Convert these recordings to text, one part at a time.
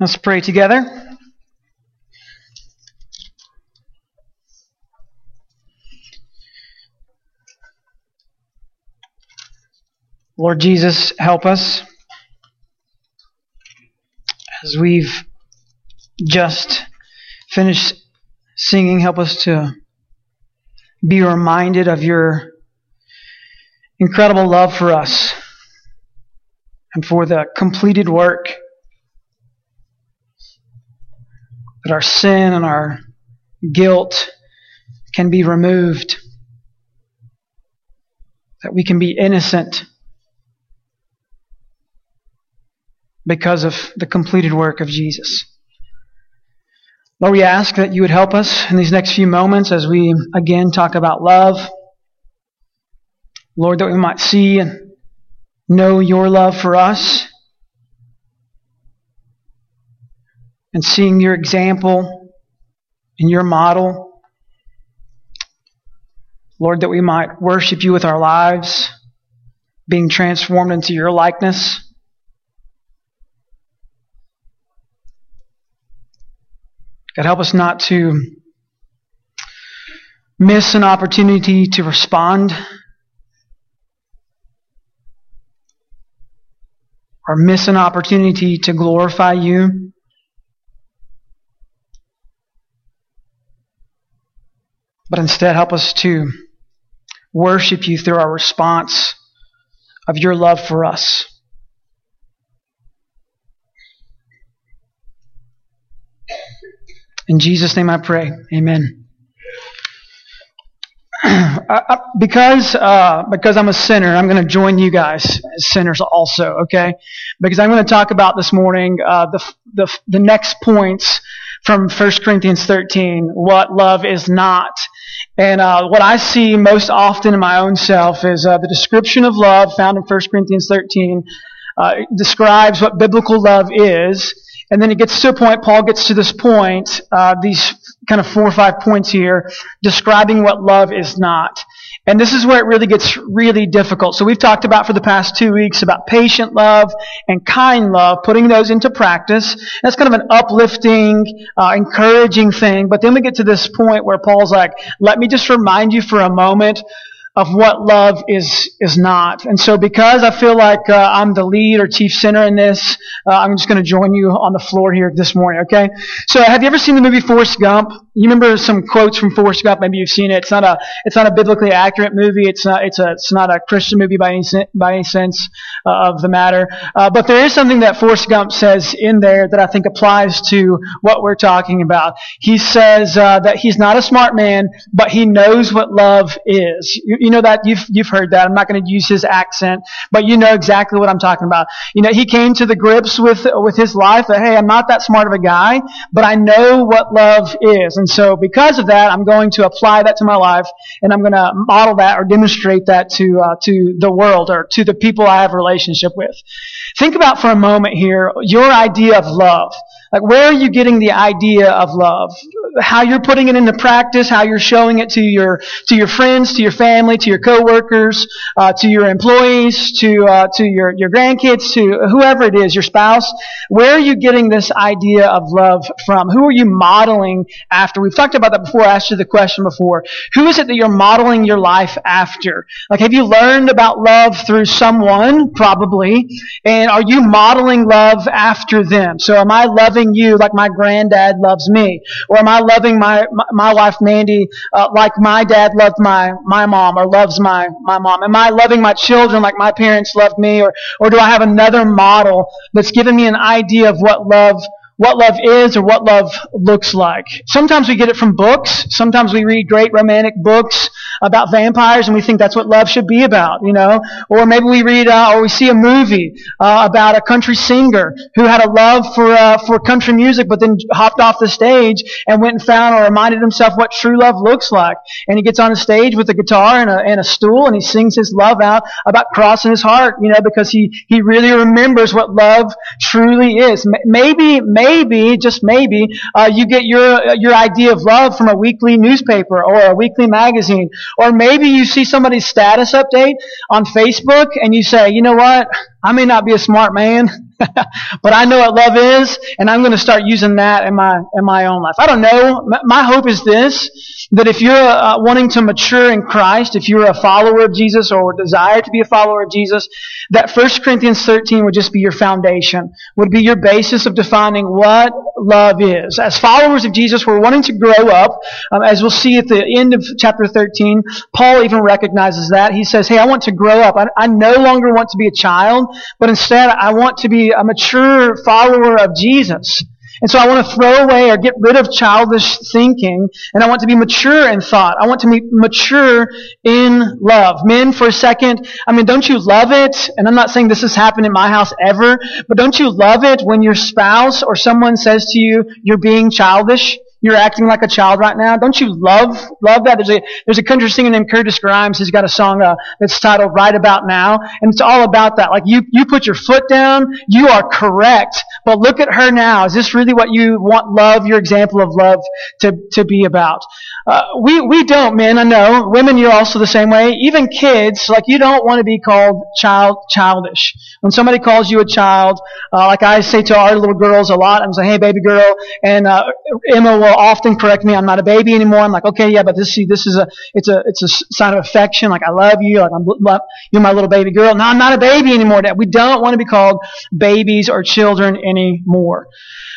Let's pray together. Lord Jesus, help us as we've just finished singing. Help us to be reminded of your incredible love for us and for the completed work that our sin and our guilt can be removed, that we can be innocent because of the completed work of Jesus. Lord, we ask that you would help us in these next few moments as we again talk about love. Lord, that we might see and know your love for us. And seeing your example and your model. Lord, that we might worship you with our lives, being transformed into your likeness. God, help us not to miss an opportunity to respond or miss an opportunity to glorify you. But instead, help us to worship you through our response of your love for us. In Jesus' name I pray. Amen. I, because uh, because I'm a sinner, I'm going to join you guys as sinners also. Okay, because I'm going to talk about this morning uh, the, the the next points from 1 Corinthians 13, what love is not. And uh, what I see most often in my own self is uh, the description of love found in 1 Corinthians 13 uh, describes what biblical love is. And then it gets to a point, Paul gets to this point, uh, these kind of four or five points here, describing what love is not. And this is where it really gets really difficult. So we've talked about for the past two weeks about patient love and kind love, putting those into practice. That's kind of an uplifting, uh, encouraging thing. But then we get to this point where Paul's like, let me just remind you for a moment of what love is is not. And so, because I feel like uh, I'm the lead or chief sinner in this, uh, I'm just going to join you on the floor here this morning. Okay? So, have you ever seen the movie Forrest Gump? You remember some quotes from Forrest Gump? Maybe you've seen it. It's not a it's not a biblically accurate movie. It's not it's a it's not a Christian movie by any by any sense uh, of the matter. Uh, but there is something that Forrest Gump says in there that I think applies to what we're talking about. He says uh, that he's not a smart man, but he knows what love is. You, you know that you've you've heard that. I'm not going to use his accent, but you know exactly what I'm talking about. You know, he came to the grips with with his life that hey, I'm not that smart of a guy, but I know what love is, and so because of that, I'm going to apply that to my life, and I'm going to model that or demonstrate that to uh, to the world or to the people I have a relationship with. Think about for a moment here your idea of love. Like, where are you getting the idea of love? How you're putting it into practice, how you're showing it to your, to your friends, to your family, to your coworkers, uh, to your employees, to, uh, to your, your grandkids, to whoever it is, your spouse. Where are you getting this idea of love from? Who are you modeling after? We've talked about that before. I asked you the question before. Who is it that you're modeling your life after? Like, have you learned about love through someone? Probably. And are you modeling love after them? So am I loving loving you like my granddad loves me? Or am I loving my, my, wife Mandy uh, like my dad loved my, my mom or loves my, my mom? Am I loving my children like my parents loved me? Or, or do I have another model that's given me an idea of what love what love is or what love looks like. Sometimes we get it from books. Sometimes we read great romantic books about vampires and we think that's what love should be about, you know. Or maybe we read uh, or we see a movie uh, about a country singer who had a love for uh, for country music, but then hopped off the stage and went and found or reminded himself what true love looks like. And he gets on a stage with a guitar and a, and a stool and he sings his love out about crossing his heart, you know, because he he really remembers what love truly is. Maybe maybe just maybe uh, you get your your idea of love from a weekly newspaper or a weekly magazine or maybe you see somebody's status update on Facebook and you say, you know what? I may not be a smart man, but I know what love is, and I'm going to start using that in my in my own life. I don't know. My hope is this: that if you're uh, wanting to mature in Christ, if you're a follower of Jesus or desire to be a follower of Jesus, that 1 Corinthians 13 would just be your foundation, would be your basis of defining what love is. As followers of Jesus, we're wanting to grow up. Um, as we'll see at the end of chapter 13, Paul even recognizes that. He says, Hey, I want to grow up. I, I no longer want to be a child, but instead I want to be a mature follower of Jesus. And so I want to throw away or get rid of childish thinking, and I want to be mature in thought. I want to be mature in love. Men, for a second, I mean, don't you love it? And I'm not saying this has happened in my house ever, but don't you love it when your spouse or someone says to you, you're being childish? You're acting like a child right now. Don't you love love that? There's a there's a country singer named Curtis Grimes. He's got a song uh, that's titled "Right About Now," and it's all about that. Like you you put your foot down, you are correct. But look at her now. Is this really what you want love, your example of love, to to be about? Uh, we we don't, men. I know women. You're also the same way. Even kids, like you don't want to be called child childish. When somebody calls you a child, uh, like I say to our little girls a lot, I'm saying, "Hey, baby girl," and uh, Emma will often correct me. I'm not a baby anymore. I'm like, okay, yeah, but this, see, this is a, it's a, it's a sign of affection. Like, I love you. Like, I'm, you're my little baby girl. No, I'm not a baby anymore, Dad. We don't want to be called babies or children anymore.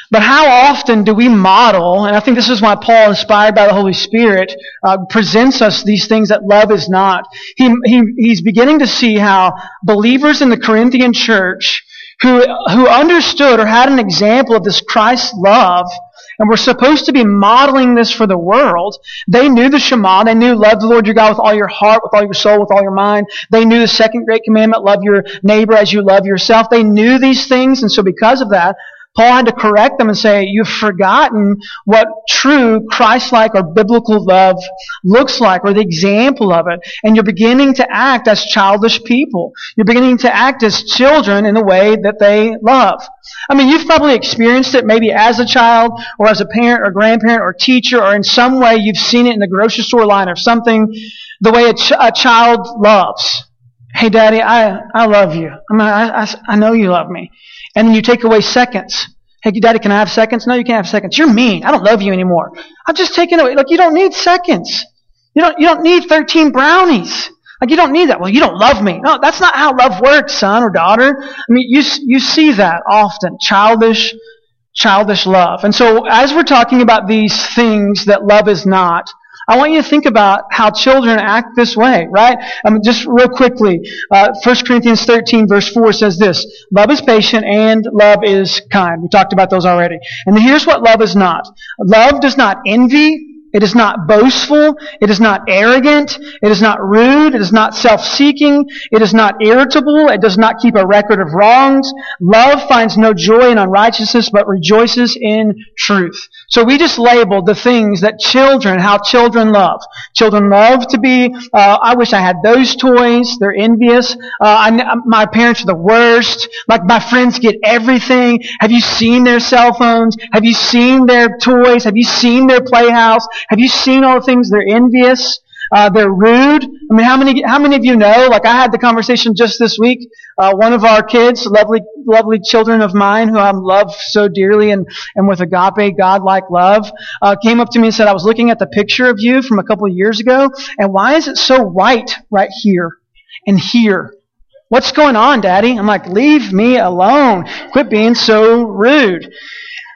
But how often do we model, and I think this is why Paul, inspired by the Holy Spirit, uh, presents us these things that love is not. He, he, he's beginning to see how believers in the Corinthian church who, who understood or had an example of this Christ love and we're supposed to be modeling this for the world. They knew the Shema. They knew love the Lord your God with all your heart, with all your soul, with all your mind. They knew the second great commandment, love your neighbor as you love yourself. They knew these things. And so because of that, Paul had to correct them and say, you've forgotten what true Christ-like or biblical love looks like or the example of it. And you're beginning to act as childish people. You're beginning to act as children in the way that they love. I mean, you've probably experienced it maybe as a child or as a parent or grandparent or teacher or in some way you've seen it in the grocery store line or something, the way a, ch- a child loves. Hey, daddy, I, I love you. I mean, I, I, I know you love me. And then you take away seconds. Hey, daddy, can I have seconds? No, you can't have seconds. You're mean. I don't love you anymore. I'm just taking away. Like, you don't need seconds. You don't, you don't need 13 brownies. Like, you don't need that. Well, you don't love me. No, that's not how love works, son or daughter. I mean, you, you see that often. Childish, childish love. And so, as we're talking about these things that love is not, I want you to think about how children act this way, right? Um, just real quickly, uh, 1 Corinthians 13 verse 4 says this, love is patient and love is kind. We talked about those already. And here's what love is not. Love does not envy, it is not boastful. It is not arrogant. It is not rude. It is not self-seeking. It is not irritable. It does not keep a record of wrongs. Love finds no joy in unrighteousness, but rejoices in truth. So we just labeled the things that children, how children love. Children love to be, uh, I wish I had those toys. They're envious. Uh, I, my parents are the worst. Like my friends get everything. Have you seen their cell phones? Have you seen their toys? Have you seen their playhouse? Have you seen all the things they're envious? Uh, they're rude. I mean, how many, how many of you know, like I had the conversation just this week, uh, one of our kids, lovely, lovely children of mine who I love so dearly and, and with agape, God-like love, uh, came up to me and said, I was looking at the picture of you from a couple of years ago, and why is it so white right here and here? What's going on, Daddy? I'm like, leave me alone. Quit being so rude.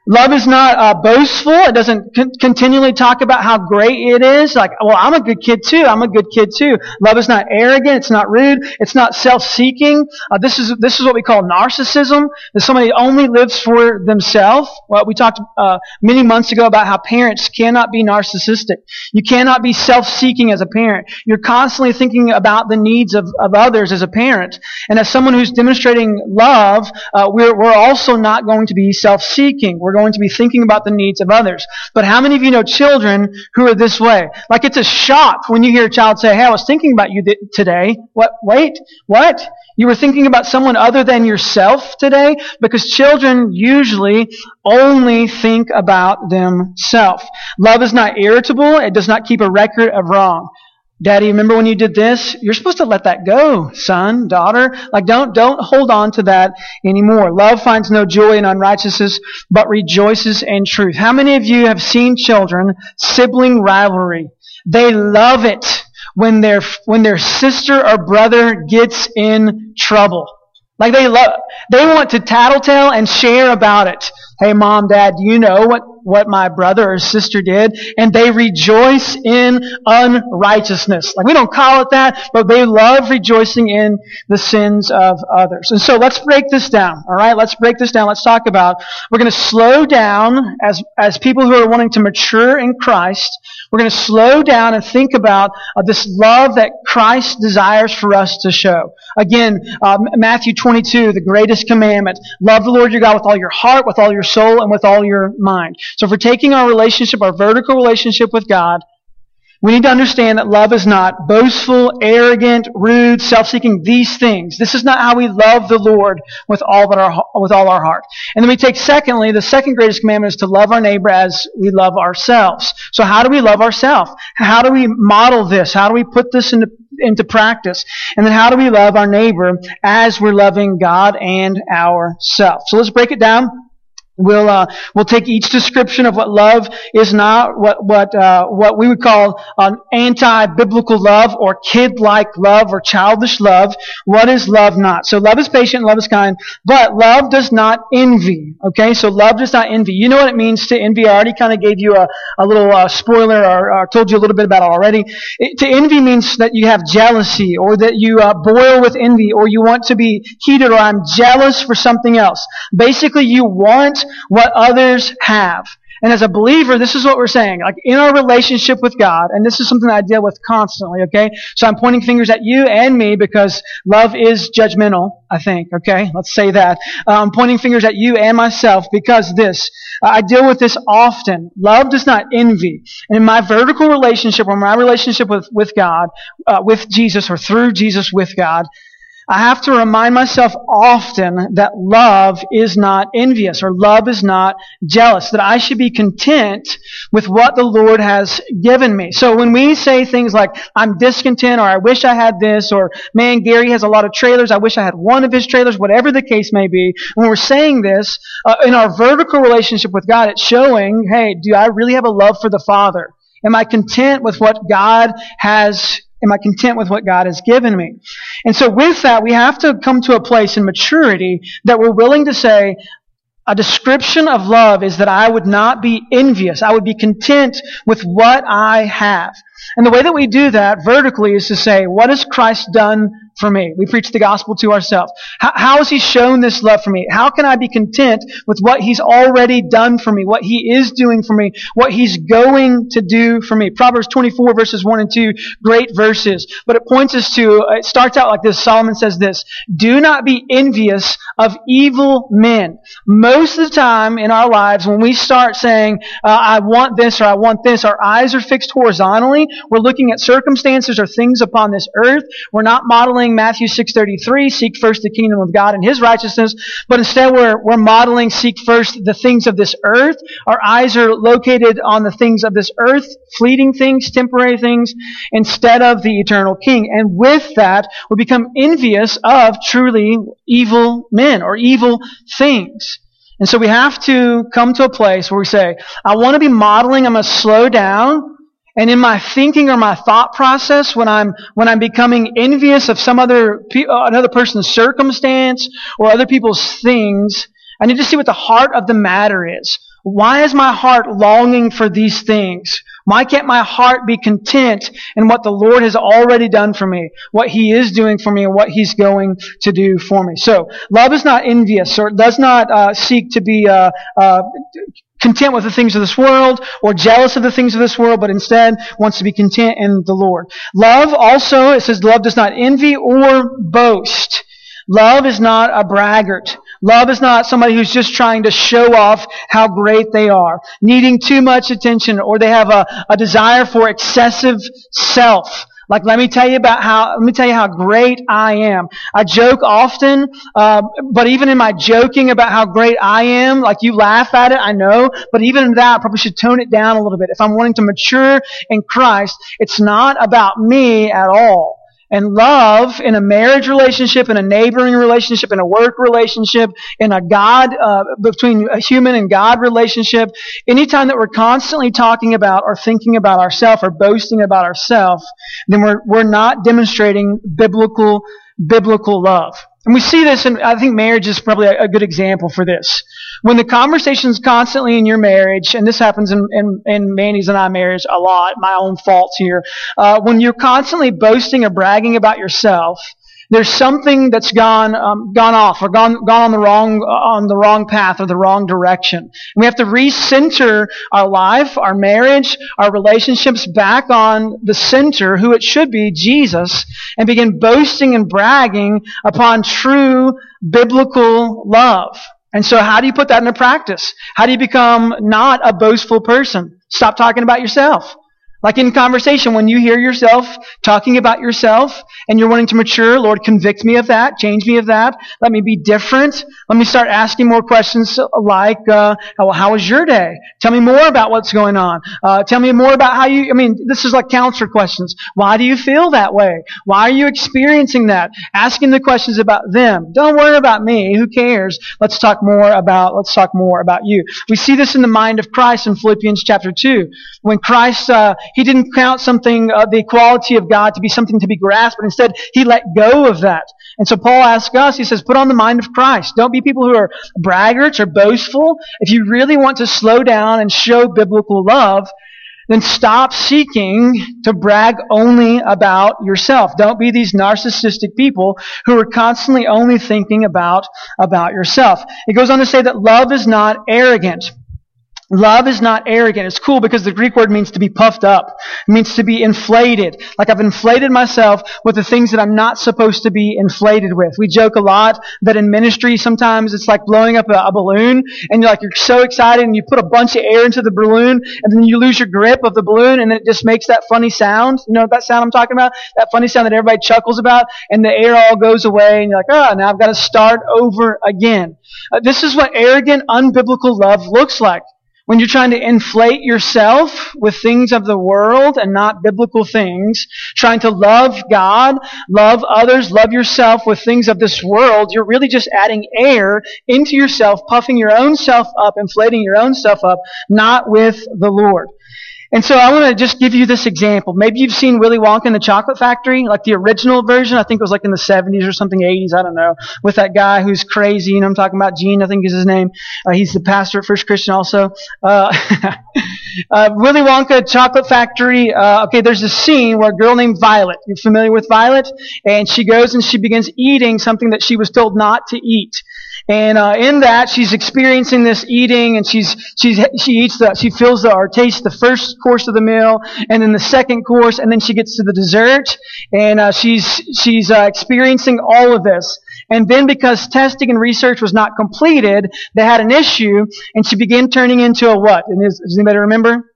Love is not uh, boastful. It doesn't con- continually talk about how great it is. Like, well, I'm a good kid too. I'm a good kid too. Love is not arrogant. It's not rude. It's not self-seeking. Uh, this is this is what we call narcissism. That somebody only lives for themselves. Well, we talked uh, many months ago about how parents cannot be narcissistic. You cannot be self-seeking as a parent. You're constantly thinking about the needs of, of others as a parent. And as someone who's demonstrating love, uh, we're we're also not going to be self-seeking. We're we're going to be thinking about the needs of others. But how many of you know children who are this way? Like it's a shock when you hear a child say, Hey, I was thinking about you th- today. What? Wait, what? You were thinking about someone other than yourself today? Because children usually only think about themselves. Love is not irritable. It does not keep a record of wrong. Daddy, remember when you did this? You're supposed to let that go, son, daughter. Like don't, don't hold on to that anymore. Love finds no joy in unrighteousness, but rejoices in truth. How many of you have seen children, sibling rivalry? They love it when their, when their sister or brother gets in trouble. Like they love, they want to tattletale and share about it. Hey mom, dad, do you know what, what my brother or sister did? And they rejoice in unrighteousness. Like we don't call it that, but they love rejoicing in the sins of others. And so let's break this down. Alright, let's break this down. Let's talk about, we're gonna slow down as, as people who are wanting to mature in Christ. We're going to slow down and think about uh, this love that Christ desires for us to show. Again, uh, Matthew 22, the greatest commandment. Love the Lord your God with all your heart, with all your soul, and with all your mind. So if we're taking our relationship, our vertical relationship with God, we need to understand that love is not boastful, arrogant, rude, self-seeking, these things. This is not how we love the Lord with all, our, with all our heart. And then we take secondly, the second greatest commandment is to love our neighbor as we love ourselves. So how do we love ourselves? How do we model this? How do we put this into, into practice? And then how do we love our neighbor as we're loving God and ourselves? So let's break it down. We'll uh, we'll take each description of what love is not, what what uh, what we would call an anti-biblical love or kid-like love or childish love. What is love not? So love is patient, love is kind, but love does not envy. Okay, so love does not envy. You know what it means to envy? I already kind of gave you a, a little uh, spoiler or, or, told you a little bit about it already. It, to envy means that you have jealousy or that you uh, boil with envy or you want to be heated or I'm jealous for something else. Basically, you want what others have. And as a believer, this is what we're saying. Like in our relationship with God, and this is something I deal with constantly, okay? So I'm pointing fingers at you and me because love is judgmental, I think, okay? Let's say that. Uh, I'm pointing fingers at you and myself because this. I deal with this often. Love does not envy. And in my vertical relationship or my relationship with, with God, uh, with Jesus or through Jesus with God, I have to remind myself often that love is not envious or love is not jealous, that I should be content with what the Lord has given me. So when we say things like, I'm discontent or I wish I had this or man, Gary has a lot of trailers, I wish I had one of his trailers, whatever the case may be, when we're saying this, uh, in our vertical relationship with God, it's showing, hey, do I really have a love for the Father? Am I content with what God has Am I content with what God has given me? And so with that, we have to come to a place in maturity that we're willing to say, a description of love is that I would not be envious. I would be content with what I have. And the way that we do that vertically is to say, what has Christ done for me? We preach the gospel to ourselves. How, how, has He shown this love for me? How can I be content with what He's already done for me, what He is doing for me, what He's going to do for me? Proverbs 24 verses 1 and 2, great verses. But it points us to, it starts out like this. Solomon says this, do not be envious of evil men. Most of the time in our lives, when we start saying, uh, I want this or I want this, our eyes are fixed horizontally we're looking at circumstances or things upon this earth. We're not modeling Matthew 6.33, seek first the kingdom of God and His righteousness, but instead we're, we're modeling seek first the things of this earth. Our eyes are located on the things of this earth, fleeting things, temporary things, instead of the eternal King. And with that, we become envious of truly evil men or evil things. And so we have to come to a place where we say, I want to be modeling, I'm going to slow down, and in my thinking or my thought process, when I'm, when I'm becoming envious of some other, uh, another person's circumstance or other people's things, I need to see what the heart of the matter is. Why is my heart longing for these things? Why can't my heart be content in what the Lord has already done for me, what He is doing for me, and what He's going to do for me? So, love is not envious, or does not uh, seek to be uh, uh, content with the things of this world or jealous of the things of this world, but instead wants to be content in the Lord. Love also, it says love does not envy or boast. Love is not a braggart. Love is not somebody who's just trying to show off how great they are, needing too much attention, or they have a, a desire for excessive self. Like, let me tell you about how, let me tell you how great I am. I joke often, uh, but even in my joking about how great I am, like you laugh at it, I know, but even in that, I probably should tone it down a little bit. If I'm wanting to mature in Christ, it's not about me at all. And love in a marriage relationship, in a neighboring relationship, in a work relationship, in a God, uh, between a human and God relationship, anytime that we're constantly talking about or thinking about ourselves or boasting about ourselves, then we're, we're not demonstrating biblical, biblical love. And we see this, and I think marriage is probably a, a good example for this. When the conversation's constantly in your marriage, and this happens in, in, in Mandy's and I marriage a lot, my own faults here, uh, when you're constantly boasting or bragging about yourself, there's something that's gone um, gone off or gone gone on the wrong on the wrong path or the wrong direction. And we have to recenter our life, our marriage, our relationships back on the center, who it should be, Jesus, and begin boasting and bragging upon true biblical love. And so how do you put that into practice? How do you become not a boastful person? Stop talking about yourself. Like in conversation, when you hear yourself talking about yourself and you're wanting to mature, Lord, convict me of that, change me of that, let me be different. Let me start asking more questions like, uh, how, how was your day? Tell me more about what's going on. Uh, tell me more about how you, I mean, this is like counselor questions. Why do you feel that way? Why are you experiencing that? Asking the questions about them. Don't worry about me. Who cares? Let's talk more about, let's talk more about you. We see this in the mind of Christ in Philippians chapter 2. When Christ, uh, he didn't count something, uh, the equality of God to be something to be grasped, but instead he let go of that. And so Paul asks us, he says, put on the mind of Christ. Don't be people who are braggarts or boastful. If you really want to slow down and show biblical love, then stop seeking to brag only about yourself. Don't be these narcissistic people who are constantly only thinking about, about yourself. It goes on to say that love is not arrogant. Love is not arrogant. It's cool because the Greek word means to be puffed up. It means to be inflated. Like I've inflated myself with the things that I'm not supposed to be inflated with. We joke a lot that in ministry sometimes it's like blowing up a, a balloon and you're like, you're so excited and you put a bunch of air into the balloon and then you lose your grip of the balloon and it just makes that funny sound. You know that sound I'm talking about? That funny sound that everybody chuckles about and the air all goes away and you're like, oh, now I've got to start over again. Uh, this is what arrogant, unbiblical love looks like. When you're trying to inflate yourself with things of the world and not biblical things, trying to love God, love others, love yourself with things of this world, you're really just adding air into yourself, puffing your own self up, inflating your own self up, not with the Lord. And so I want to just give you this example. Maybe you've seen Willy Wonka in the Chocolate Factory, like the original version. I think it was like in the 70s or something, 80s, I don't know, with that guy who's crazy. You know, I'm talking about Gene, I think is his name. Uh, he's the pastor at First Christian also. Uh, uh, Willy Wonka, Chocolate Factory. Uh, okay, there's a scene where a girl named Violet, you're familiar with Violet? And she goes and she begins eating something that she was told not to eat. And uh, in that, she's experiencing this eating, and she's she's she eats the she feels the or tastes the first course of the meal, and then the second course, and then she gets to the dessert, and uh, she's she's uh, experiencing all of this. And then because testing and research was not completed, they had an issue, and she began turning into a what? And is, does anybody remember?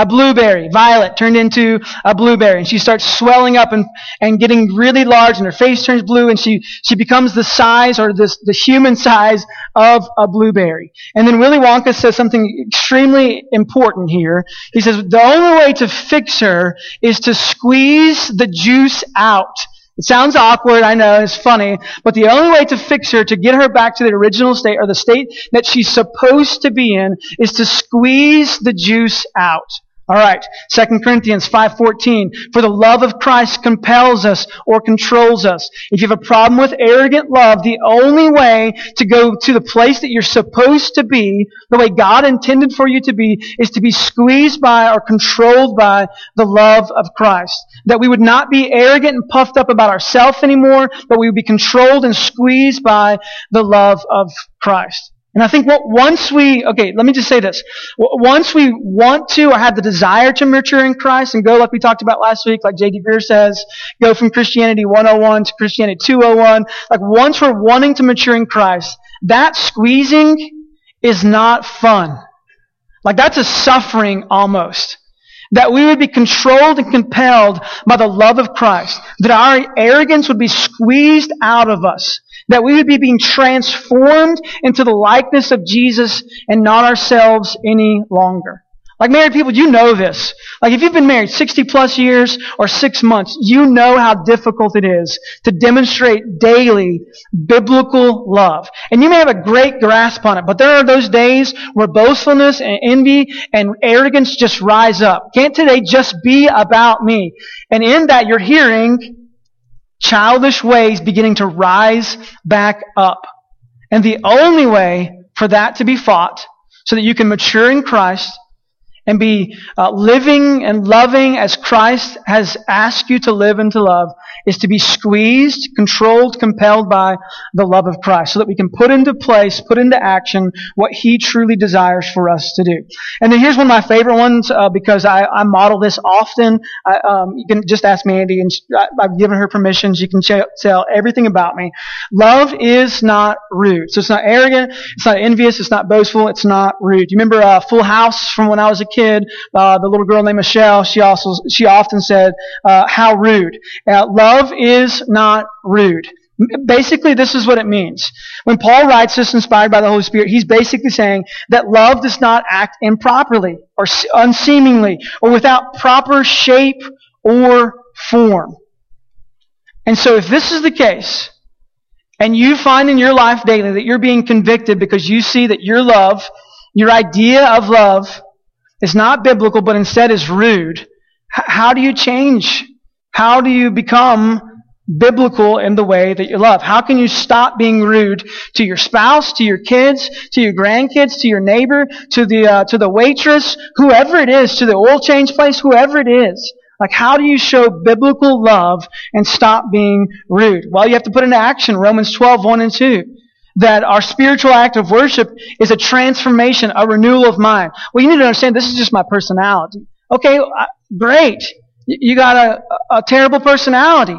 A blueberry. Violet turned into a blueberry. And she starts swelling up and, and getting really large and her face turns blue and she, she becomes the size or this, the human size of a blueberry. And then Willy Wonka says something extremely important here. He says, the only way to fix her is to squeeze the juice out. It sounds awkward, I know, it's funny, but the only way to fix her, to get her back to the original state, or the state that she's supposed to be in, is to squeeze the juice out. All right, 2 Corinthians 5:14. For the love of Christ compels us or controls us. If you have a problem with arrogant love, the only way to go to the place that you're supposed to be, the way God intended for you to be, is to be squeezed by or controlled by the love of Christ. That we would not be arrogant and puffed up about ourselves anymore, but we would be controlled and squeezed by the love of Christ. And I think what, once we, okay, let me just say this. Once we want to or have the desire to mature in Christ and go like we talked about last week, like J.D. Greear says, go from Christianity 101 to Christianity 201, like once we're wanting to mature in Christ, that squeezing is not fun. Like that's a suffering almost. That we would be controlled and compelled by the love of Christ. That our arrogance would be squeezed out of us. That we would be being transformed into the likeness of Jesus and not ourselves any longer. Like married people, you know this. Like if you've been married 60 plus years or six months, you know how difficult it is to demonstrate daily biblical love. And you may have a great grasp on it, but there are those days where boastfulness and envy and arrogance just rise up. Can't today just be about me? And in that you're hearing childish ways beginning to rise back up. And the only way for that to be fought so that you can mature in Christ and be uh, living and loving as Christ has asked you to live and to love is to be squeezed, controlled, compelled by the love of Christ so that we can put into place, put into action what He truly desires for us to do. And then here's one of my favorite ones uh, because I, I, model this often. I, um, you can just ask Mandy and I, have given her permissions. You can ch- tell everything about me. Love is not rude. So it's not arrogant. It's not envious. It's not boastful. It's not rude. You remember uh, Full House from when I was a kid? Kid, uh, the little girl named Michelle, she also she often said, uh, "How rude." Uh, love is not rude. Basically, this is what it means. When Paul writes this inspired by the Holy Spirit, he's basically saying that love does not act improperly or unseemingly or without proper shape or form. And so if this is the case, and you find in your life daily that you're being convicted because you see that your love, your idea of love, is not biblical, but instead is rude, how do you change? How do you become biblical in the way that you love? How can you stop being rude to your spouse, to your kids, to your grandkids, to your neighbor, to the uh, to the waitress, whoever it is, to the oil change place, whoever it is? Like, how do you show biblical love and stop being rude? Well, you have to put into action Romans 12, 1 and 2 that our spiritual act of worship is a transformation, a renewal of mind. Well, you need to understand this is just my personality. Okay, great. You got a, a terrible personality,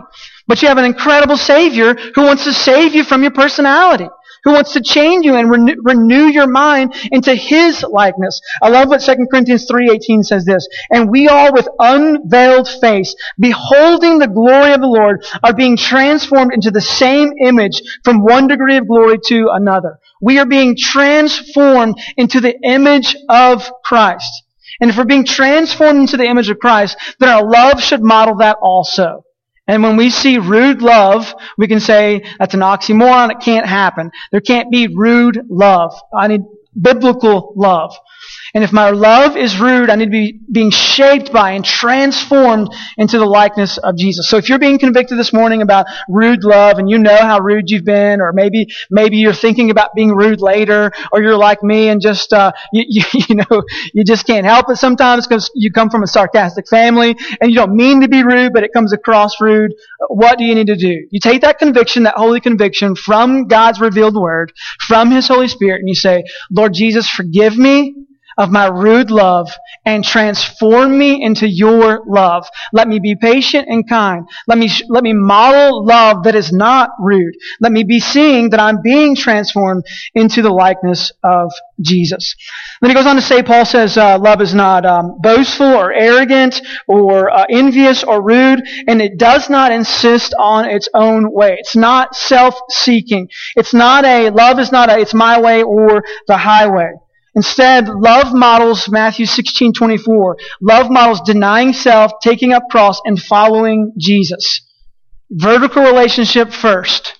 but you have an incredible Savior who wants to save you from your personality who wants to change you and renew, renew your mind into His likeness. I love what 2 Corinthians 3.18 says this. And we all with unveiled face, beholding the glory of the Lord, are being transformed into the same image from one degree of glory to another. We are being transformed into the image of Christ. And if we're being transformed into the image of Christ, then our love should model that also. And when we see rude love, we can say that's an oxymoron. It can't happen. There can't be rude love. I need biblical love. And if my love is rude, I need to be being shaped by and transformed into the likeness of Jesus. So if you're being convicted this morning about rude love and you know how rude you've been, or maybe, maybe you're thinking about being rude later, or you're like me and just, uh, you, you, you know, you just can't help it sometimes because you come from a sarcastic family and you don't mean to be rude, but it comes across rude. What do you need to do? You take that conviction, that holy conviction from God's revealed word, from His Holy Spirit, and you say, Lord Jesus, forgive me of my rude love and transform me into your love. Let me be patient and kind. Let me, let me model love that is not rude. Let me be seeing that I'm being transformed into the likeness of Jesus. Then he goes on to say, Paul says, uh, love is not um, boastful or arrogant or uh, envious or rude, and it does not insist on its own way. It's not self-seeking. It's not a, love is not a, it's my way or the highway. Instead, love models Matthew 16:24. Love models denying self, taking up cross, and following Jesus. Vertical relationship first.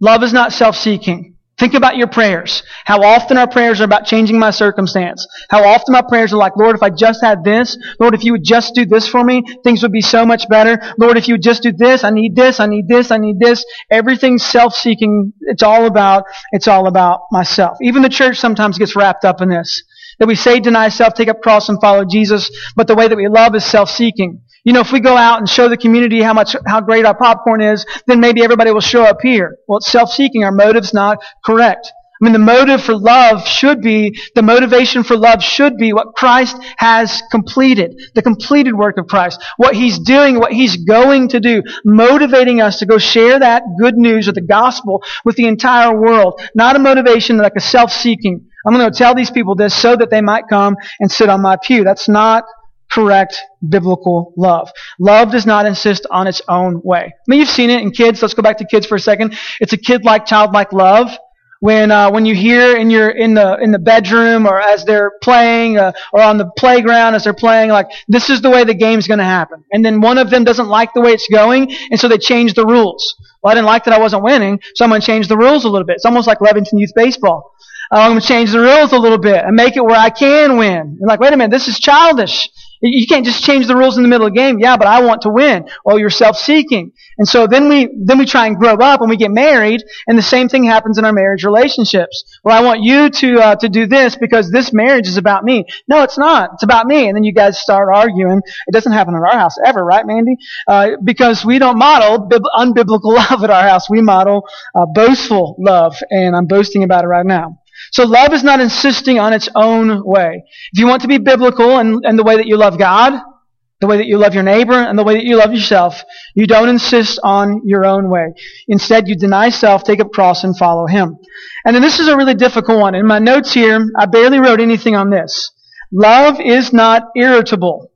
Love is not self-seeking. Think about your prayers. How often our prayers are about changing my circumstance. How often my prayers are like, Lord, if I just had this, Lord, if you would just do this for me, things would be so much better. Lord, if you would just do this, I need this, I need this, I need this. Everything's self-seeking. It's all about, it's all about myself. Even the church sometimes gets wrapped up in this. That we say deny self, take up cross and follow Jesus, but the way that we love is self-seeking. You know, if we go out and show the community how much, how great our popcorn is, then maybe everybody will show up here. Well, it's self-seeking. Our motive's not correct. I mean, the motive for love should be, the motivation for love should be what Christ has completed. The completed work of Christ. What He's doing, what He's going to do. Motivating us to go share that good news of the gospel with the entire world. Not a motivation like a self-seeking. I'm going to tell these people this so that they might come and sit on my pew. That's not correct biblical love. Love does not insist on its own way. I mean, you've seen it in kids. Let's go back to kids for a second. It's a kid-like, childlike love. When uh, when you hear in your in the in the bedroom or as they're playing uh, or on the playground as they're playing, like this is the way the game's going to happen, and then one of them doesn't like the way it's going, and so they change the rules. Well, I didn't like that I wasn't winning, so I'm going to change the rules a little bit. It's almost like Levington Youth Baseball. I'm going to change the rules a little bit and make it where I can win. You're like, wait a minute, this is childish. You can't just change the rules in the middle of the game. Yeah, but I want to win. Well, you're self-seeking. And so then we, then we try and grow up and we get married and the same thing happens in our marriage relationships. Well, I want you to, uh, to do this because this marriage is about me. No, it's not. It's about me. And then you guys start arguing. It doesn't happen in our house ever, right, Mandy? Uh, because we don't model bib- unbiblical love at our house. We model, uh, boastful love. And I'm boasting about it right now. So love is not insisting on its own way. If you want to be biblical and, the way that you love God, the way that you love your neighbor, and the way that you love yourself, you don't insist on your own way. Instead, you deny self, take up cross, and follow Him. And then this is a really difficult one. In my notes here, I barely wrote anything on this. Love is not irritable.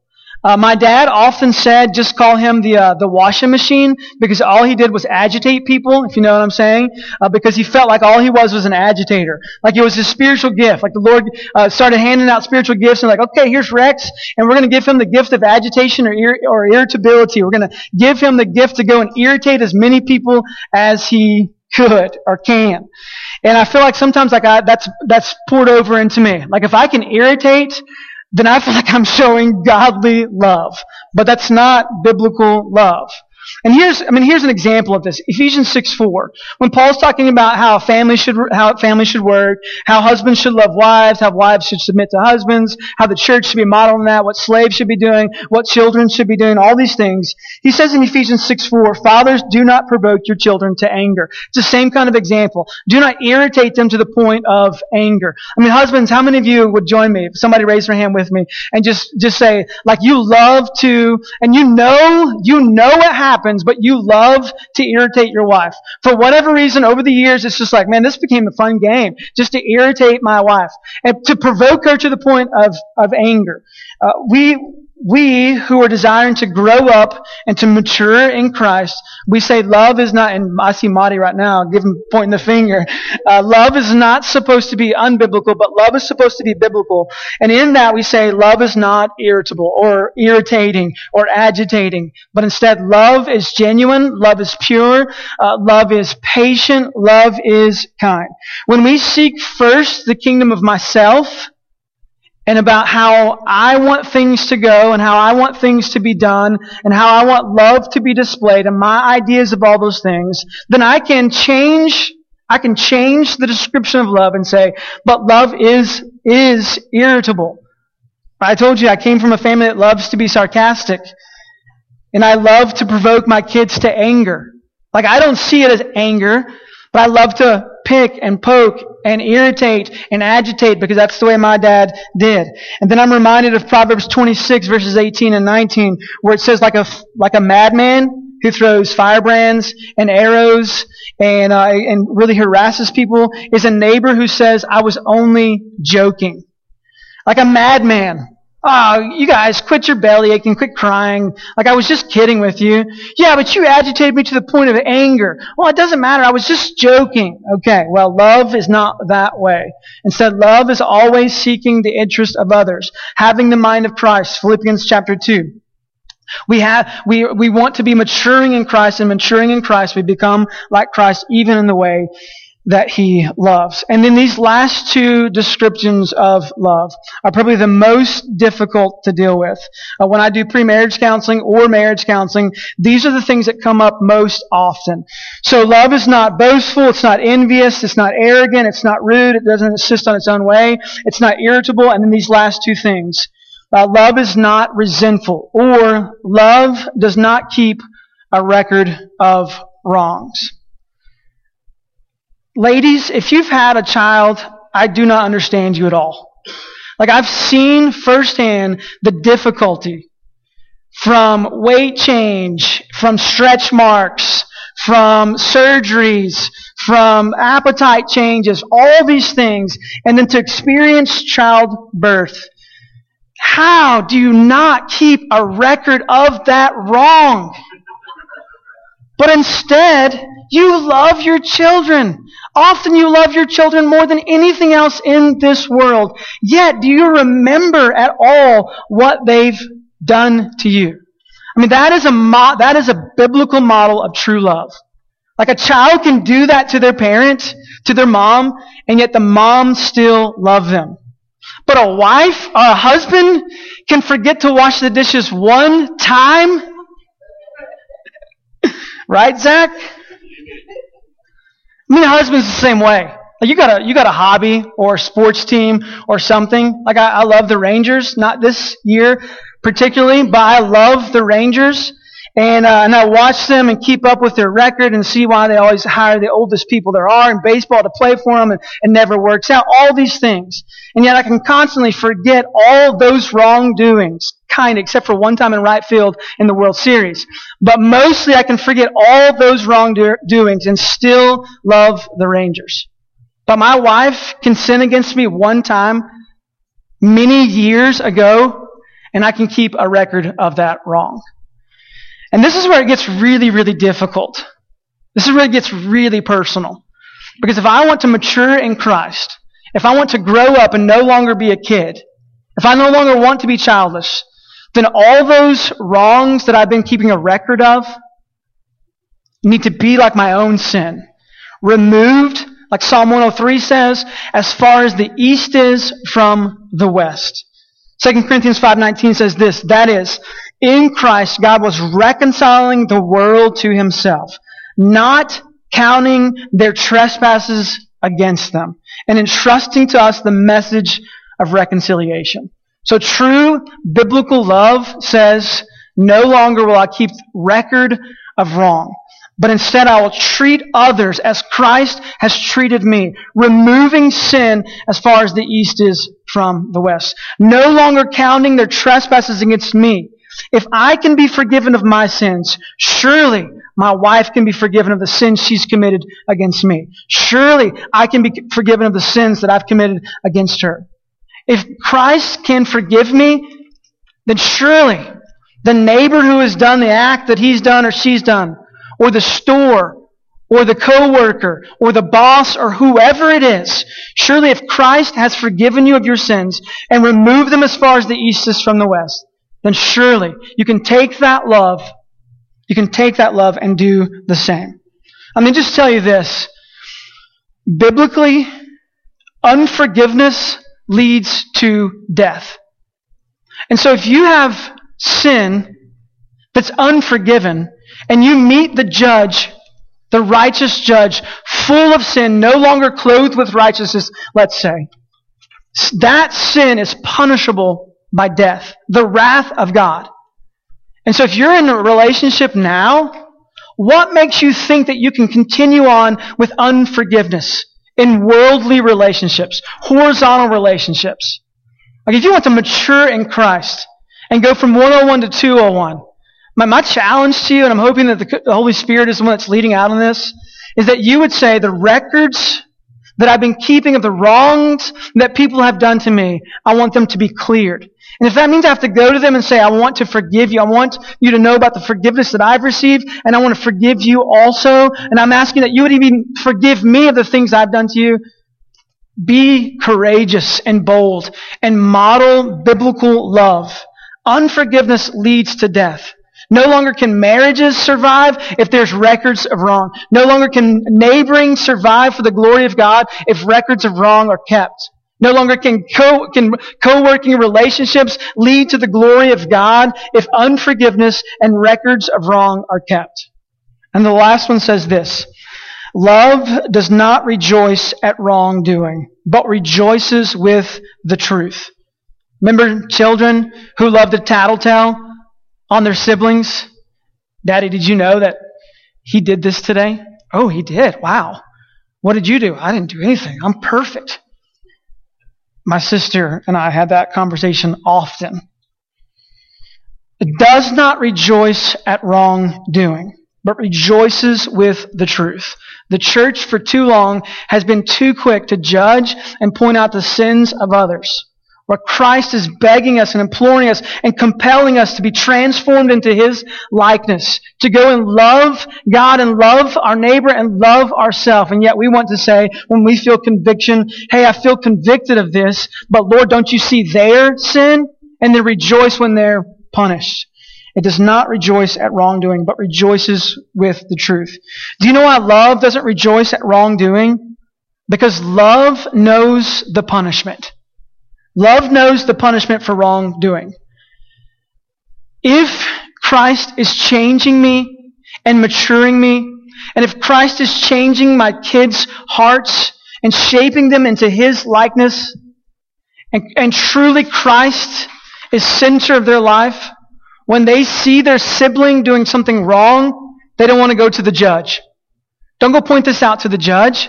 Uh, my dad often said, just call him the uh, the washing machine because all he did was agitate people, if you know what I'm saying. Uh, because he felt like all he was was an agitator, like it was his spiritual gift. Like the Lord uh, started handing out spiritual gifts and like, okay, here's Rex, and we're going to give him the gift of agitation or ir- or irritability. We're going to give him the gift to go and irritate as many people as he could or can. And I feel like sometimes like I, that's that's poured over into me. Like if I can irritate then I feel like I'm showing godly love. But that's not biblical love. And here's, I mean, here's an example of this. Ephesians 6, 4. When Paul's talking about how family should, how family should work, how husbands should love wives, how wives should submit to husbands, how the church should be modeling that, what slaves should be doing, what children should be doing, all these things. He says in Ephesians 6, 4, Fathers, do not provoke your children to anger. It's the same kind of example. Do not irritate them to the point of anger. I mean, husbands, how many of you would join me? If somebody raise their hand with me and just, just say, like, you love to, and you know, you know what happens happens, but you love to irritate your wife. For whatever reason, over the years, it's just like, man, this became a fun game just to irritate my wife and to provoke her to the point of, of anger. Uh, we, we who are desiring to grow up and to mature in Christ, we say love is not, and I see Marty right now, give him pointing the finger. Uh, love is not supposed to be unbiblical, but love is supposed to be biblical. And in that we say love is not irritable or irritating or agitating, but instead love is genuine, love is pure, uh, love is patient, love is kind. When we seek first the kingdom of myself, and about how I want things to go and how I want things to be done and how I want love to be displayed and my ideas of all those things, then I can change, I can change the description of love and say, but love is, is irritable. I told you I came from a family that loves to be sarcastic and I love to provoke my kids to anger. Like I don't see it as anger, but I love to pick and poke and irritate and agitate because that's the way my dad did. And then I'm reminded of Proverbs 26 verses 18 and 19 where it says like a, like a madman who throws firebrands and arrows and, uh, and really harasses people is a neighbor who says, I was only joking. Like a madman Oh, you guys, quit your belly aching, quit crying. Like I was just kidding with you. Yeah, but you agitated me to the point of anger. Well, it doesn't matter. I was just joking. Okay, well, love is not that way. Instead, love is always seeking the interest of others, having the mind of Christ. Philippians chapter 2. We have, we, we want to be maturing in Christ and maturing in Christ. We become like Christ even in the way that he loves. And then these last two descriptions of love are probably the most difficult to deal with. Uh, when I do pre-marriage counseling or marriage counseling, these are the things that come up most often. So love is not boastful, it's not envious, it's not arrogant, it's not rude, it doesn't insist on its own way, it's not irritable, and then these last two things. Uh, love is not resentful, or love does not keep a record of wrongs. Ladies, if you've had a child, I do not understand you at all. Like I've seen firsthand the difficulty from weight change, from stretch marks, from surgeries, from appetite changes, all these things, and then to experience childbirth How do you not keep a record of that wrong? But instead, you love your children. Often you love your children more than anything else in this world. Yet, do you remember at all what they've done to you? I mean, that is a mo- that is a biblical model of true love. Like a child can do that to their parent, to their mom, and yet the mom still love them. But a wife or a husband can forget to wash the dishes one time. right, Zach? I mean, husband's the same way. Like you got a you got a hobby or a sports team or something. Like I, I love the Rangers, not this year particularly, but I love the Rangers. And, uh, and I watch them and keep up with their record and see why they always hire the oldest people there are in baseball to play for them and it never works out. All these things. And yet I can constantly forget all those wrongdoings, kind except for one time in right field in the World Series. But mostly I can forget all those wrongdoings and still love the Rangers. But my wife can sin against me one time many years ago and I can keep a record of that wrong. And this is where it gets really, really difficult. This is where it gets really personal. Because if I want to mature in Christ, if I want to grow up and no longer be a kid, if I no longer want to be childless, then all those wrongs that I've been keeping a record of need to be like my own sin. Removed, like Psalm 103 says, as far as the east is from the west. 2 Corinthians 5:19 says this, that is, in Christ God was reconciling the world to himself, not counting their trespasses against them, and entrusting to us the message of reconciliation. So true biblical love says, no longer will I keep record of wrong but instead I will treat others as Christ has treated me, removing sin as far as the east is from the west. No longer counting their trespasses against me. If I can be forgiven of my sins, surely my wife can be forgiven of the sins she's committed against me. Surely I can be forgiven of the sins that I've committed against her. If Christ can forgive me, then surely the neighbor who has done the act that he's done or she's done or the store or the coworker or the boss or whoever it is. Surely if Christ has forgiven you of your sins and removed them as far as the east is from the west, then surely you can take that love, you can take that love and do the same. I mean, just tell you this. Biblically, unforgiveness leads to death. And so if you have sin that's unforgiven, and you meet the judge, the righteous judge, full of sin, no longer clothed with righteousness, let's say, that sin is punishable by death, the wrath of God. And so if you're in a relationship now, what makes you think that you can continue on with unforgiveness in worldly relationships, horizontal relationships? Like if you want to mature in Christ and go from 101 to 201, my, my challenge to you, and I'm hoping that the, the Holy Spirit is the one that's leading out on this, is that you would say the records that I've been keeping of the wrongs that people have done to me, I want them to be cleared. And if that means I have to go to them and say, I want to forgive you, I want you to know about the forgiveness that I've received, and I want to forgive you also, and I'm asking that you would even forgive me of the things I've done to you, be courageous and bold and model biblical love. Unforgiveness leads to death. No longer can marriages survive if there's records of wrong. No longer can neighboring survive for the glory of God if records of wrong are kept. No longer can, co- can co-working relationships lead to the glory of God if unforgiveness and records of wrong are kept. And the last one says this. Love does not rejoice at wrongdoing, but rejoices with the truth. Remember children who love to tattletale? On their siblings. Daddy, did you know that he did this today? Oh, he did. Wow. What did you do? I didn't do anything. I'm perfect. My sister and I had that conversation often. It does not rejoice at wrongdoing, but rejoices with the truth. The church for too long has been too quick to judge and point out the sins of others where Christ is begging us and imploring us and compelling us to be transformed into His likeness, to go and love God and love our neighbor and love ourselves. And yet we want to say, when we feel conviction, hey, I feel convicted of this, but Lord, don't you see their sin? And then rejoice when they're punished. It does not rejoice at wrongdoing, but rejoices with the truth. Do you know why love doesn't rejoice at wrongdoing? Because love knows the punishment. Love knows the punishment for wrongdoing. If Christ is changing me and maturing me, and if Christ is changing my kids' hearts and shaping them into His likeness, and, and truly Christ is center of their life, when they see their sibling doing something wrong, they don't want to go to the judge. Don't go point this out to the judge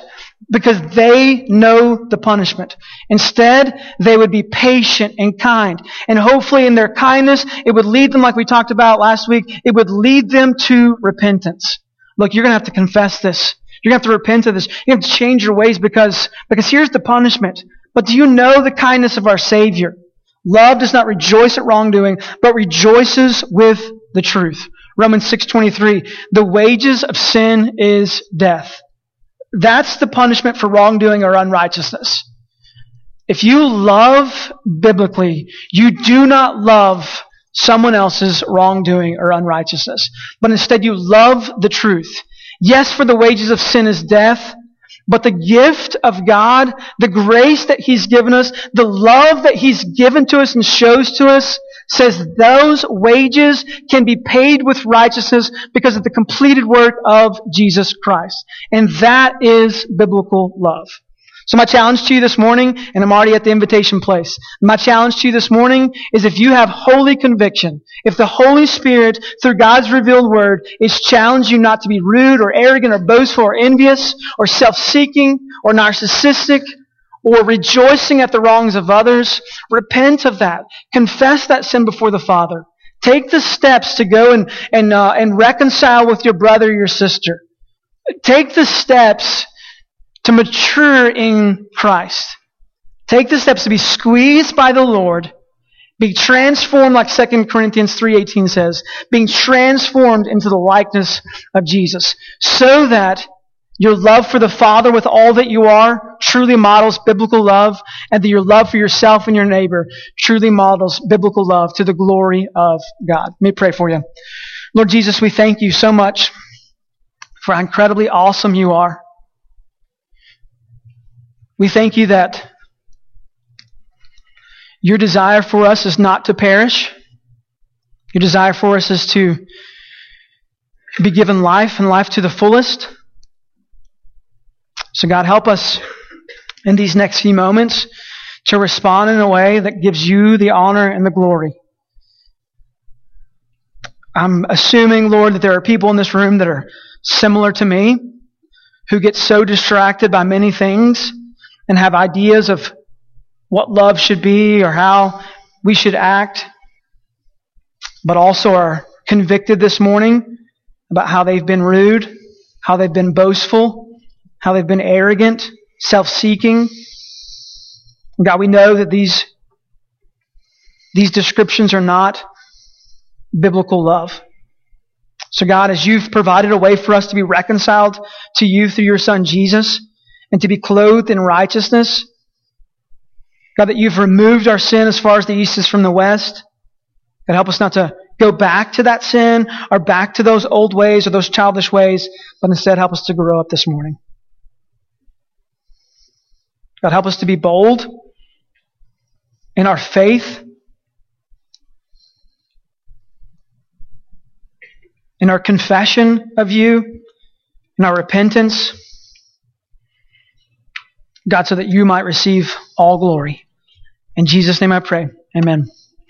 because they know the punishment. Instead, they would be patient and kind. And hopefully in their kindness, it would lead them, like we talked about last week, it would lead them to repentance. Look, you're going to have to confess this. You're going to have to repent of this. You have to change your ways because, because here's the punishment. But do you know the kindness of our Savior? Love does not rejoice at wrongdoing, but rejoices with the truth. Romans 6:23 The wages of sin is death. That's the punishment for wrongdoing or unrighteousness. If you love biblically, you do not love someone else's wrongdoing or unrighteousness, but instead you love the truth. Yes, for the wages of sin is death, but the gift of God, the grace that He's given us, the love that He's given to us and shows to us, says those wages can be paid with righteousness because of the completed work of Jesus Christ. And that is biblical love. So my challenge to you this morning, and I'm already at the invitation place. My challenge to you this morning is if you have holy conviction, if the Holy Spirit, through God's revealed word, is challenging you not to be rude or arrogant or boastful or envious or self-seeking or narcissistic or rejoicing at the wrongs of others, repent of that. Confess that sin before the Father. Take the steps to go and, and, uh, and reconcile with your brother or your sister. Take the steps to mature in Christ. Take the steps to be squeezed by the Lord, be transformed like 2 Corinthians 3:18 says, being transformed into the likeness of Jesus, so that your love for the Father with all that you are truly models biblical love, and that your love for yourself and your neighbor truly models biblical love to the glory of God. Let me pray for you. Lord Jesus, we thank you so much for how incredibly awesome you are. We thank you that your desire for us is not to perish. Your desire for us is to be given life and life to the fullest. So, God, help us in these next few moments to respond in a way that gives you the honor and the glory. I'm assuming, Lord, that there are people in this room that are similar to me who get so distracted by many things and have ideas of what love should be or how we should act, but also are convicted this morning about how they've been rude, how they've been boastful, how they've been arrogant, self-seeking. God, we know that these, these descriptions are not biblical love. So God, as you've provided a way for us to be reconciled to you through your son Jesus, and to be clothed in righteousness. God, that you've removed our sin as far as the east is from the west. God, help us not to go back to that sin or back to those old ways or those childish ways, but instead help us to grow up this morning. God, help us to be bold in our faith, in our confession of you, in our repentance. God, so that you might receive all glory. In Jesus' name I pray. Amen.